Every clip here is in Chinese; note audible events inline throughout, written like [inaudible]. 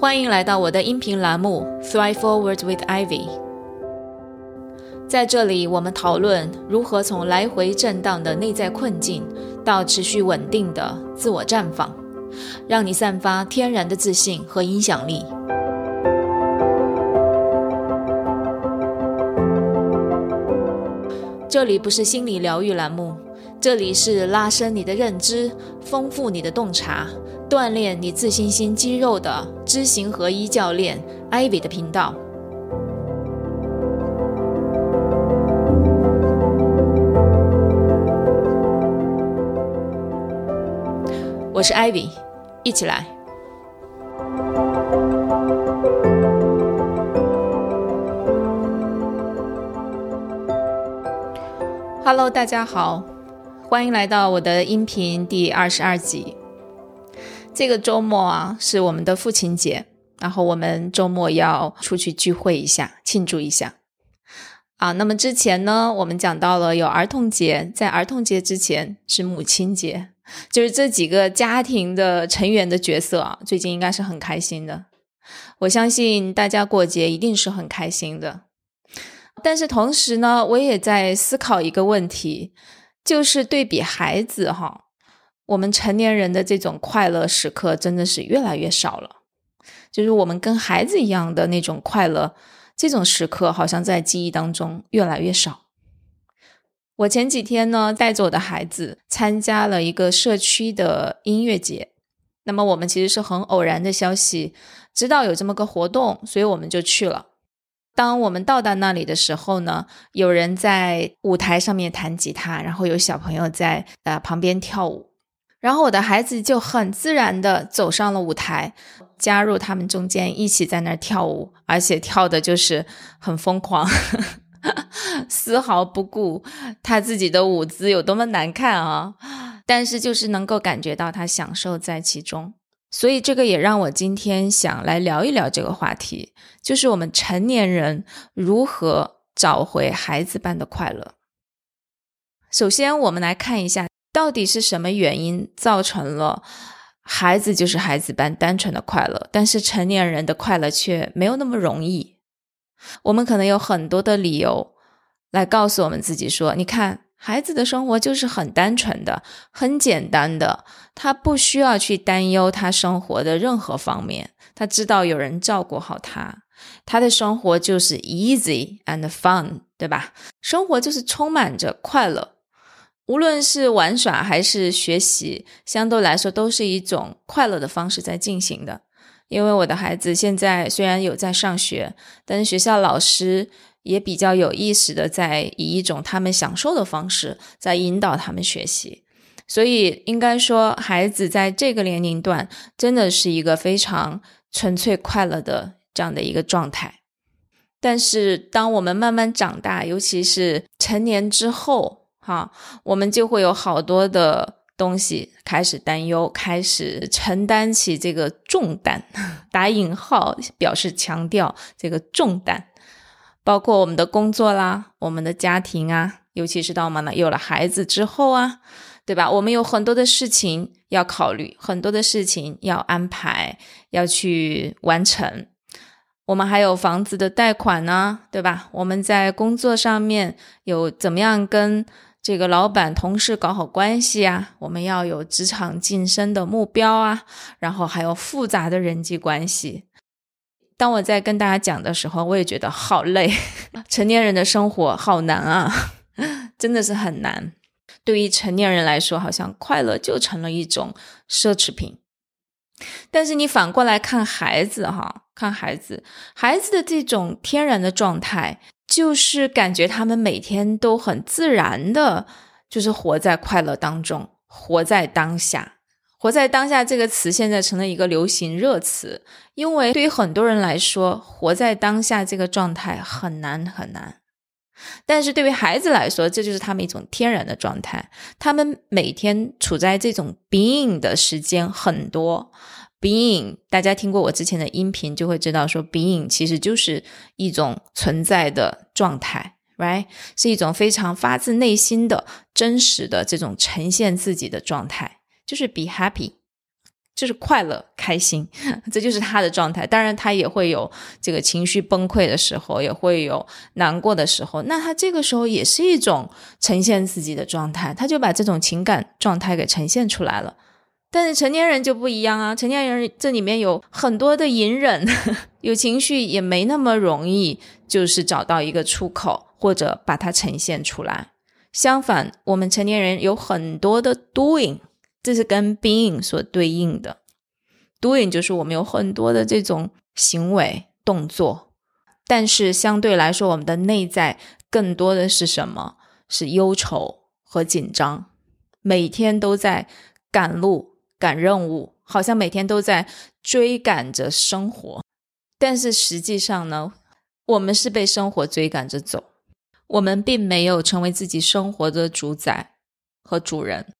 欢迎来到我的音频栏目《Thrive Forward with Ivy》。在这里，我们讨论如何从来回震荡的内在困境到持续稳定的自我绽放，让你散发天然的自信和影响力。这里不是心理疗愈栏目，这里是拉伸你的认知、丰富你的洞察、锻炼你自信心肌肉的知行合一教练 Ivy 的频道。我是 Ivy，一起来。Hello，大家好，欢迎来到我的音频第二十二集。这个周末啊，是我们的父亲节，然后我们周末要出去聚会一下，庆祝一下。啊，那么之前呢，我们讲到了有儿童节，在儿童节之前是母亲节。就是这几个家庭的成员的角色啊，最近应该是很开心的。我相信大家过节一定是很开心的。但是同时呢，我也在思考一个问题，就是对比孩子哈，我们成年人的这种快乐时刻真的是越来越少了。就是我们跟孩子一样的那种快乐，这种时刻好像在记忆当中越来越少。我前几天呢，带着我的孩子参加了一个社区的音乐节。那么我们其实是很偶然的消息，知道有这么个活动，所以我们就去了。当我们到达那里的时候呢，有人在舞台上面弹吉他，然后有小朋友在呃旁边跳舞，然后我的孩子就很自然的走上了舞台，加入他们中间一起在那儿跳舞，而且跳的就是很疯狂。[laughs] 丝毫不顾他自己的舞姿有多么难看啊！但是就是能够感觉到他享受在其中，所以这个也让我今天想来聊一聊这个话题，就是我们成年人如何找回孩子般的快乐。首先，我们来看一下，到底是什么原因造成了孩子就是孩子般单纯的快乐，但是成年人的快乐却没有那么容易。我们可能有很多的理由来告诉我们自己说：“你看，孩子的生活就是很单纯的、很简单的，他不需要去担忧他生活的任何方面，他知道有人照顾好他，他的生活就是 easy and fun，对吧？生活就是充满着快乐，无论是玩耍还是学习，相对来说都是一种快乐的方式在进行的。”因为我的孩子现在虽然有在上学，但是学校老师也比较有意识的在以一种他们享受的方式在引导他们学习，所以应该说孩子在这个年龄段真的是一个非常纯粹快乐的这样的一个状态。但是当我们慢慢长大，尤其是成年之后，哈，我们就会有好多的。东西开始担忧，开始承担起这个重担，[laughs] 打引号表示强调这个重担，包括我们的工作啦，我们的家庭啊，尤其是到我们呢有了孩子之后啊，对吧？我们有很多的事情要考虑，很多的事情要安排，要去完成。我们还有房子的贷款呢，对吧？我们在工作上面有怎么样跟？这个老板、同事搞好关系啊，我们要有职场晋升的目标啊，然后还有复杂的人际关系。当我在跟大家讲的时候，我也觉得好累，[laughs] 成年人的生活好难啊，真的是很难。对于成年人来说，好像快乐就成了一种奢侈品。但是你反过来看孩子哈，看孩子，孩子的这种天然的状态。就是感觉他们每天都很自然的，就是活在快乐当中，活在当下。活在当下这个词现在成了一个流行热词，因为对于很多人来说，活在当下这个状态很难很难。但是对于孩子来说，这就是他们一种天然的状态。他们每天处在这种 being 的时间很多。Being，大家听过我之前的音频就会知道，说 Being 其实就是一种存在的状态，right？是一种非常发自内心的真实的这种呈现自己的状态，就是 Be happy，就是快乐、开心，这就是他的状态。当然，他也会有这个情绪崩溃的时候，也会有难过的时候。那他这个时候也是一种呈现自己的状态，他就把这种情感状态给呈现出来了。但是成年人就不一样啊，成年人这里面有很多的隐忍，[laughs] 有情绪也没那么容易，就是找到一个出口或者把它呈现出来。相反，我们成年人有很多的 doing。这是跟 being 所对应的，doing 就是我们有很多的这种行为动作，但是相对来说，我们的内在更多的是什么？是忧愁和紧张，每天都在赶路、赶任务，好像每天都在追赶着生活，但是实际上呢，我们是被生活追赶着走，我们并没有成为自己生活的主宰和主人。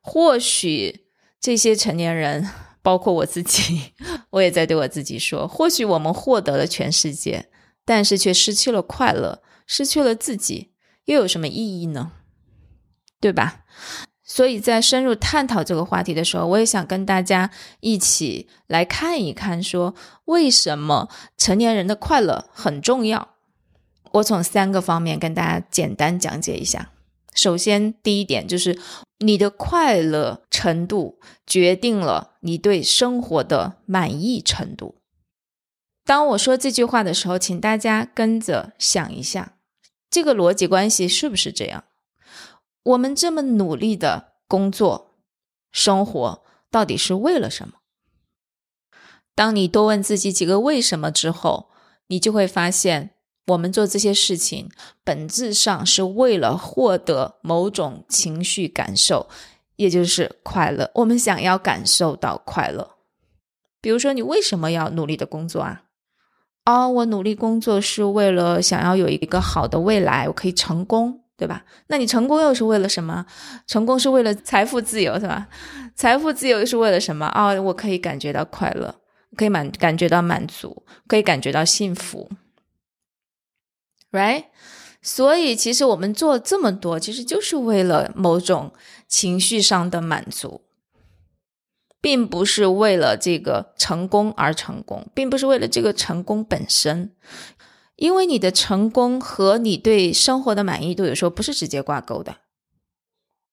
或许这些成年人，包括我自己，[laughs] 我也在对我自己说：或许我们获得了全世界，但是却失去了快乐，失去了自己，又有什么意义呢？对吧？所以在深入探讨这个话题的时候，我也想跟大家一起来看一看，说为什么成年人的快乐很重要。我从三个方面跟大家简单讲解一下。首先，第一点就是你的快乐程度决定了你对生活的满意程度。当我说这句话的时候，请大家跟着想一下，这个逻辑关系是不是这样？我们这么努力的工作、生活，到底是为了什么？当你多问自己几个为什么之后，你就会发现。我们做这些事情，本质上是为了获得某种情绪感受，也就是快乐。我们想要感受到快乐。比如说，你为什么要努力的工作啊？哦，我努力工作是为了想要有一个好的未来，我可以成功，对吧？那你成功又是为了什么？成功是为了财富自由，是吧？财富自由又是为了什么？哦，我可以感觉到快乐，可以满感觉到满足，可以感觉到幸福。Right，所以其实我们做这么多，其实就是为了某种情绪上的满足，并不是为了这个成功而成功，并不是为了这个成功本身。因为你的成功和你对生活的满意度有时候不是直接挂钩的。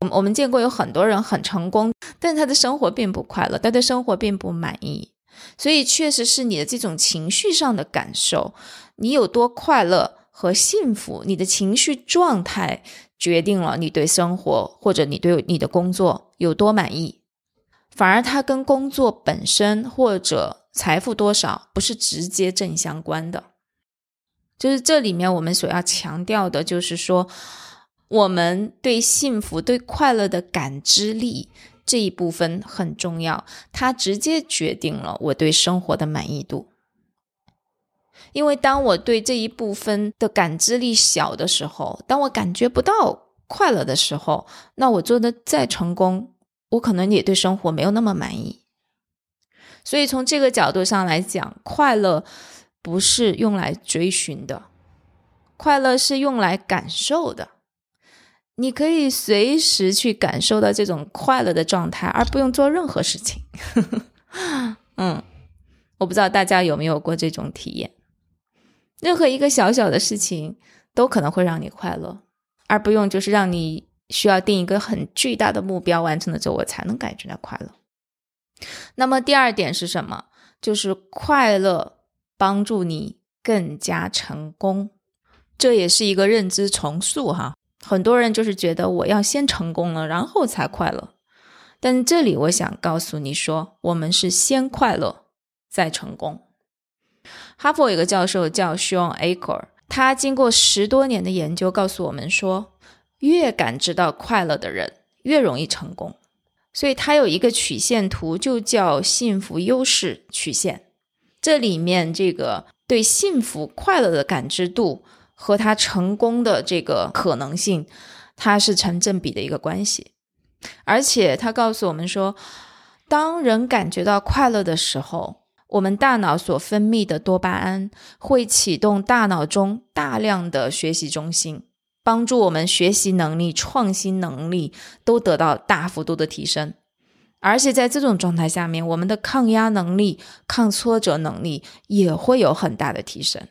我们我们见过有很多人很成功，但他的生活并不快乐，他对生活并不满意。所以确实是你的这种情绪上的感受，你有多快乐。和幸福，你的情绪状态决定了你对生活或者你对你的工作有多满意。反而它跟工作本身或者财富多少不是直接正相关的。就是这里面我们所要强调的，就是说我们对幸福、对快乐的感知力这一部分很重要，它直接决定了我对生活的满意度。因为当我对这一部分的感知力小的时候，当我感觉不到快乐的时候，那我做的再成功，我可能也对生活没有那么满意。所以从这个角度上来讲，快乐不是用来追寻的，快乐是用来感受的。你可以随时去感受到这种快乐的状态，而不用做任何事情。[laughs] 嗯，我不知道大家有没有过这种体验。任何一个小小的事情都可能会让你快乐，而不用就是让你需要定一个很巨大的目标完成了之后我才能感觉到快乐。那么第二点是什么？就是快乐帮助你更加成功，这也是一个认知重塑哈。很多人就是觉得我要先成功了，然后才快乐。但这里我想告诉你说，我们是先快乐再成功。哈佛有个教授叫 Sean Aker，他经过十多年的研究，告诉我们说，越感知到快乐的人越容易成功。所以他有一个曲线图，就叫幸福优势曲线。这里面这个对幸福快乐的感知度和他成功的这个可能性，它是成正比的一个关系。而且他告诉我们说，当人感觉到快乐的时候，我们大脑所分泌的多巴胺会启动大脑中大量的学习中心，帮助我们学习能力、创新能力都得到大幅度的提升。而且在这种状态下面，我们的抗压能力、抗挫折能力也会有很大的提升。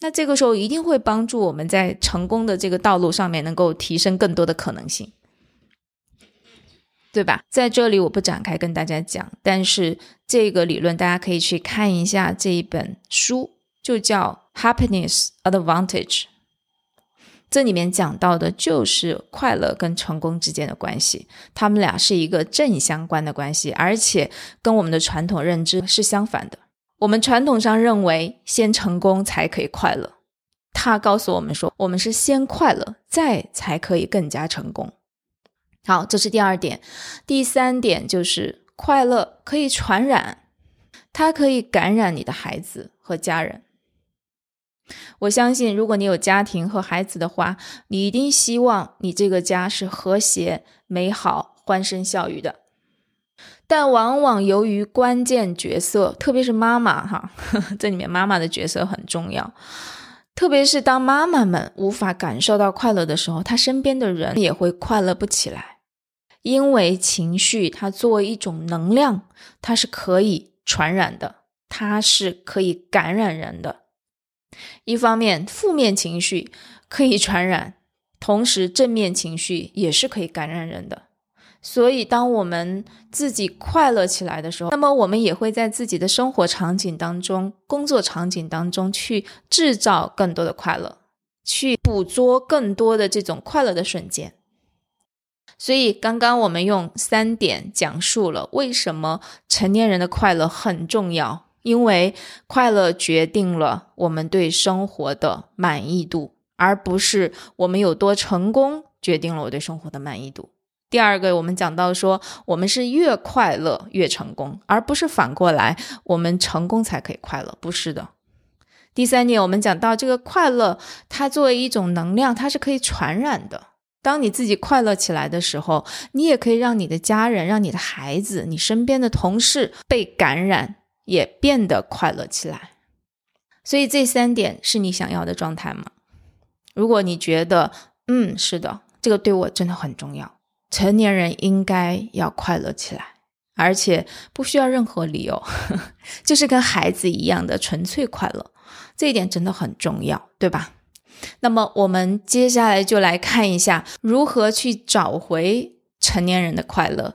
那这个时候一定会帮助我们在成功的这个道路上面能够提升更多的可能性，对吧？在这里我不展开跟大家讲，但是这个理论大家可以去看一下这一本书，就叫《Happiness Advantage》。这里面讲到的就是快乐跟成功之间的关系，他们俩是一个正相关的关系，而且跟我们的传统认知是相反的。我们传统上认为先成功才可以快乐，他告诉我们说，我们是先快乐再才可以更加成功。好，这是第二点。第三点就是快乐可以传染，它可以感染你的孩子和家人。我相信，如果你有家庭和孩子的话，你一定希望你这个家是和谐、美好、欢声笑语的。但往往由于关键角色，特别是妈妈哈，[laughs] 这里面妈妈的角色很重要。特别是当妈妈们无法感受到快乐的时候，她身边的人也会快乐不起来。因为情绪它作为一种能量，它是可以传染的，它是可以感染人的。一方面，负面情绪可以传染，同时正面情绪也是可以感染人的。所以，当我们自己快乐起来的时候，那么我们也会在自己的生活场景当中、工作场景当中去制造更多的快乐，去捕捉更多的这种快乐的瞬间。所以，刚刚我们用三点讲述了为什么成年人的快乐很重要。因为快乐决定了我们对生活的满意度，而不是我们有多成功决定了我对生活的满意度。第二个，我们讲到说，我们是越快乐越成功，而不是反过来，我们成功才可以快乐，不是的。第三点，我们讲到这个快乐，它作为一种能量，它是可以传染的。当你自己快乐起来的时候，你也可以让你的家人、让你的孩子、你身边的同事被感染。也变得快乐起来，所以这三点是你想要的状态吗？如果你觉得，嗯，是的，这个对我真的很重要，成年人应该要快乐起来，而且不需要任何理由，呵 [laughs] 呵就是跟孩子一样的纯粹快乐，这一点真的很重要，对吧？那么我们接下来就来看一下如何去找回成年人的快乐，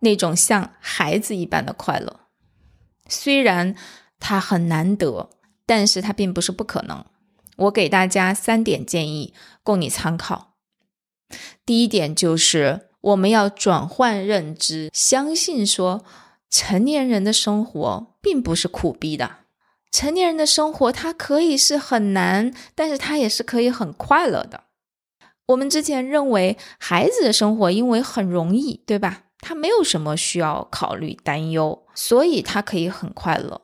那种像孩子一般的快乐。虽然它很难得，但是它并不是不可能。我给大家三点建议供你参考。第一点就是我们要转换认知，相信说成年人的生活并不是苦逼的。成年人的生活它可以是很难，但是它也是可以很快乐的。我们之前认为孩子的生活因为很容易，对吧？他没有什么需要考虑、担忧，所以他可以很快乐。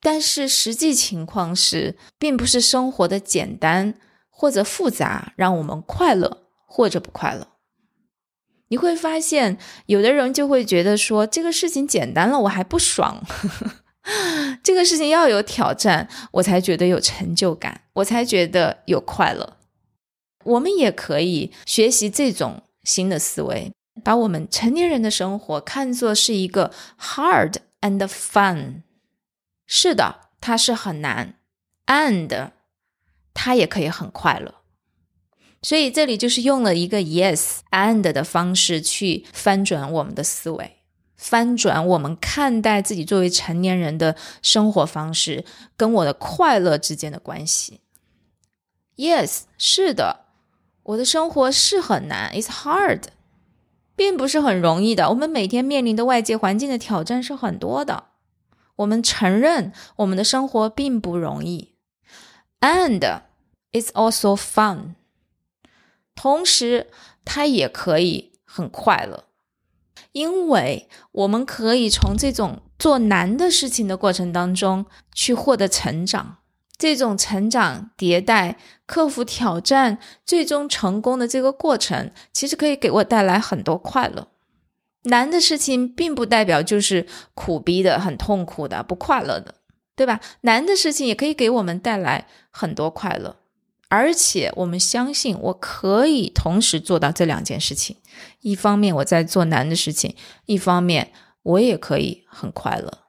但是实际情况是，并不是生活的简单或者复杂让我们快乐或者不快乐。你会发现，有的人就会觉得说，这个事情简单了，我还不爽；[laughs] 这个事情要有挑战，我才觉得有成就感，我才觉得有快乐。我们也可以学习这种新的思维。把我们成年人的生活看作是一个 hard and fun，是的，它是很难，and 它也可以很快乐。所以这里就是用了一个 yes and 的方式去翻转我们的思维，翻转我们看待自己作为成年人的生活方式跟我的快乐之间的关系。Yes，是的，我的生活是很难，it's hard。并不是很容易的。我们每天面临的外界环境的挑战是很多的。我们承认我们的生活并不容易，and it's also fun。同时，它也可以很快乐，因为我们可以从这种做难的事情的过程当中去获得成长。这种成长、迭代、克服挑战、最终成功的这个过程，其实可以给我带来很多快乐。难的事情并不代表就是苦逼的、很痛苦的、不快乐的，对吧？难的事情也可以给我们带来很多快乐，而且我们相信我可以同时做到这两件事情：一方面我在做难的事情，一方面我也可以很快乐。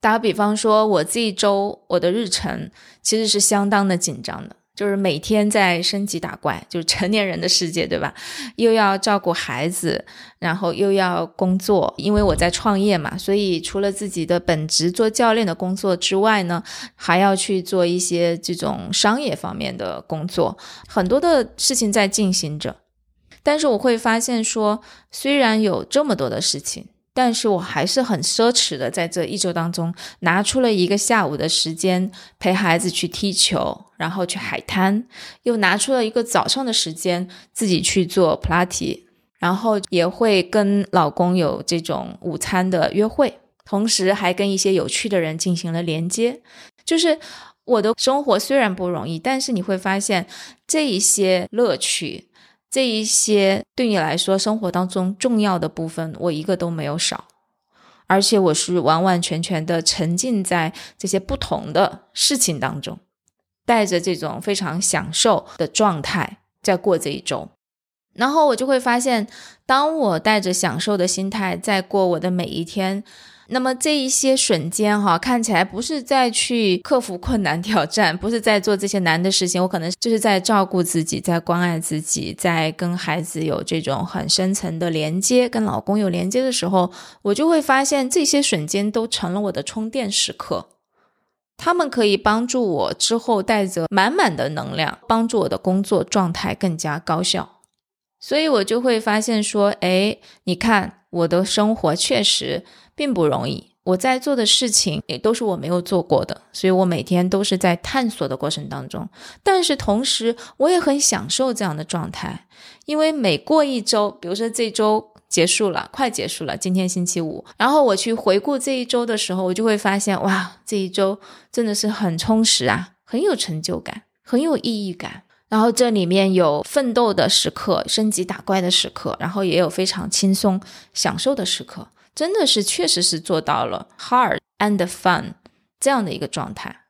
打个比方说，我这一周我的日程其实是相当的紧张的。就是每天在升级打怪，就是成年人的世界，对吧？又要照顾孩子，然后又要工作，因为我在创业嘛，所以除了自己的本职做教练的工作之外呢，还要去做一些这种商业方面的工作，很多的事情在进行着。但是我会发现说，虽然有这么多的事情。但是我还是很奢侈的，在这一周当中拿出了一个下午的时间陪孩子去踢球，然后去海滩，又拿出了一个早上的时间自己去做普拉提，然后也会跟老公有这种午餐的约会，同时还跟一些有趣的人进行了连接。就是我的生活虽然不容易，但是你会发现这一些乐趣。这一些对你来说生活当中重要的部分，我一个都没有少，而且我是完完全全的沉浸在这些不同的事情当中，带着这种非常享受的状态在过这一周，然后我就会发现，当我带着享受的心态在过我的每一天。那么这一些瞬间哈，看起来不是在去克服困难挑战，[laughs] 不是在做这些难的事情，我可能就是在照顾自己，在关爱自己，在跟孩子有这种很深层的连接，跟老公有连接的时候，我就会发现这些瞬间都成了我的充电时刻，他们可以帮助我之后带着满满的能量，帮助我的工作状态更加高效，所以我就会发现说，哎，你看我的生活确实。并不容易，我在做的事情也都是我没有做过的，所以我每天都是在探索的过程当中。但是同时，我也很享受这样的状态，因为每过一周，比如说这周结束了，快结束了，今天星期五，然后我去回顾这一周的时候，我就会发现，哇，这一周真的是很充实啊，很有成就感，很有意义感。然后这里面有奋斗的时刻，升级打怪的时刻，然后也有非常轻松享受的时刻。真的是，确实是做到了 hard and fun 这样的一个状态，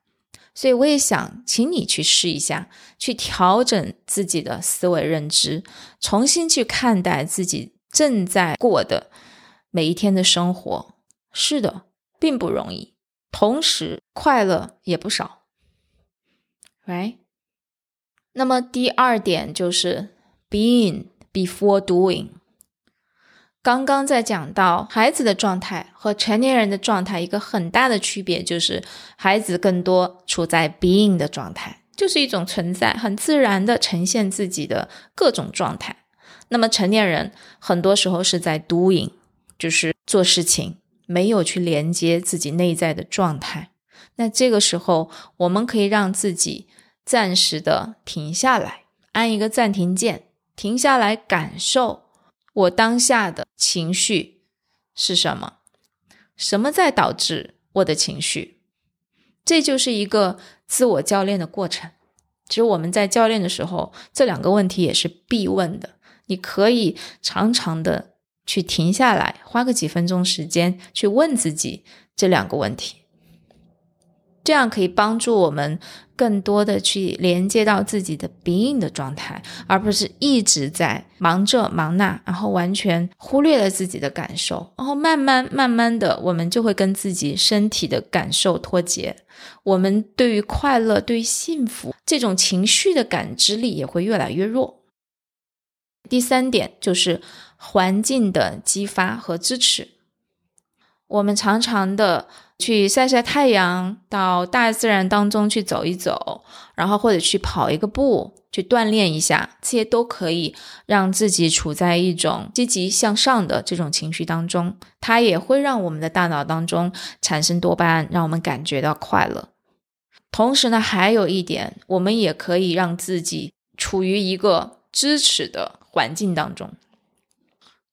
所以我也想请你去试一下，去调整自己的思维认知，重新去看待自己正在过的每一天的生活。是的，并不容易，同时快乐也不少，right？那么第二点就是 being before doing。刚刚在讲到孩子的状态和成年人的状态，一个很大的区别就是孩子更多处在 being 的状态，就是一种存在，很自然的呈现自己的各种状态。那么成年人很多时候是在 doing，就是做事情，没有去连接自己内在的状态。那这个时候，我们可以让自己暂时的停下来，按一个暂停键，停下来感受。我当下的情绪是什么？什么在导致我的情绪？这就是一个自我教练的过程。其实我们在教练的时候，这两个问题也是必问的。你可以常常的去停下来，花个几分钟时间去问自己这两个问题。这样可以帮助我们更多的去连接到自己的 being 的状态，而不是一直在忙这忙那，然后完全忽略了自己的感受，然后慢慢慢慢的，我们就会跟自己身体的感受脱节，我们对于快乐、对于幸福这种情绪的感知力也会越来越弱。第三点就是环境的激发和支持，我们常常的。去晒晒太阳，到大自然当中去走一走，然后或者去跑一个步，去锻炼一下，这些都可以让自己处在一种积极向上的这种情绪当中。它也会让我们的大脑当中产生多巴胺，让我们感觉到快乐。同时呢，还有一点，我们也可以让自己处于一个支持的环境当中，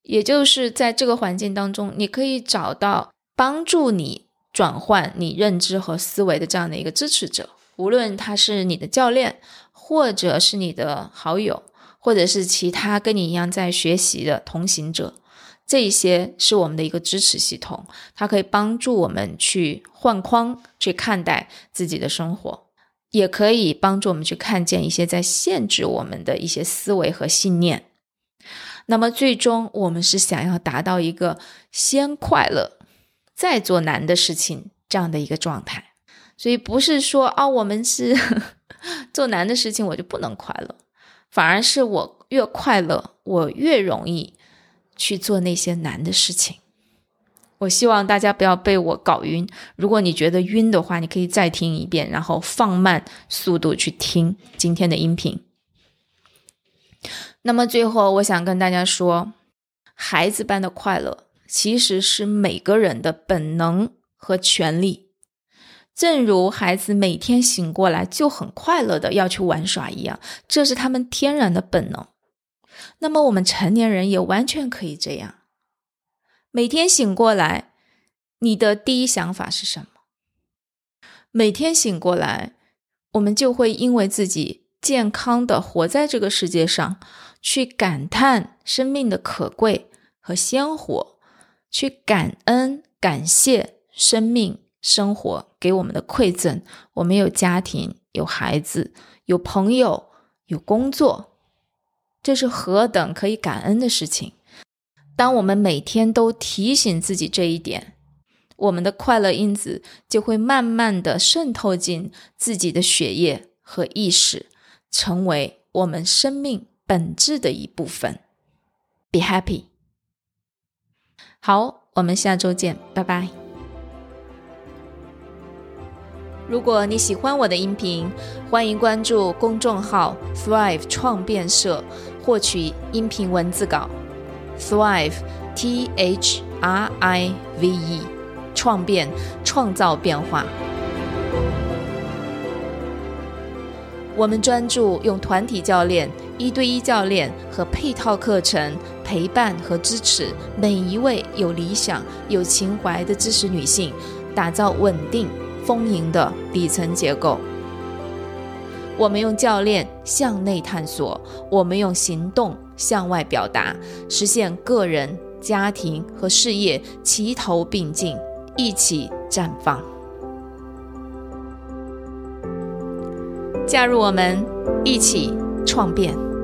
也就是在这个环境当中，你可以找到帮助你。转换你认知和思维的这样的一个支持者，无论他是你的教练，或者是你的好友，或者是其他跟你一样在学习的同行者，这一些是我们的一个支持系统，它可以帮助我们去换框去看待自己的生活，也可以帮助我们去看见一些在限制我们的一些思维和信念。那么最终我们是想要达到一个先快乐，再做难的事情这样的一个状态。所以不是说啊，我们是 [laughs] 做难的事情我就不能快乐，反而是我越快乐，我越容易去做那些难的事情。我希望大家不要被我搞晕。如果你觉得晕的话，你可以再听一遍，然后放慢速度去听今天的音频。那么最后，我想跟大家说，孩子般的快乐其实是每个人的本能和权利。正如孩子每天醒过来就很快乐的要去玩耍一样，这是他们天然的本能。那么我们成年人也完全可以这样。每天醒过来，你的第一想法是什么？每天醒过来，我们就会因为自己健康的活在这个世界上，去感叹生命的可贵和鲜活，去感恩感谢生命生活给我们的馈赠。我们有家庭，有孩子，有朋友，有工作，这是何等可以感恩的事情！当我们每天都提醒自己这一点，我们的快乐因子就会慢慢的渗透进自己的血液和意识，成为我们生命本质的一部分。Be happy。好，我们下周见，拜拜。如果你喜欢我的音频，欢迎关注公众号 Thrive 创变社，获取音频文字稿。Thrive, T H R I V E，创变，创造变化。我们专注用团体教练、一对一教练和配套课程陪伴和支持每一位有理想、有情怀的知识女性，打造稳定、丰盈的底层结构。我们用教练向内探索，我们用行动向外表达，实现个人、家庭和事业齐头并进，一起绽放。加入我们，一起创变。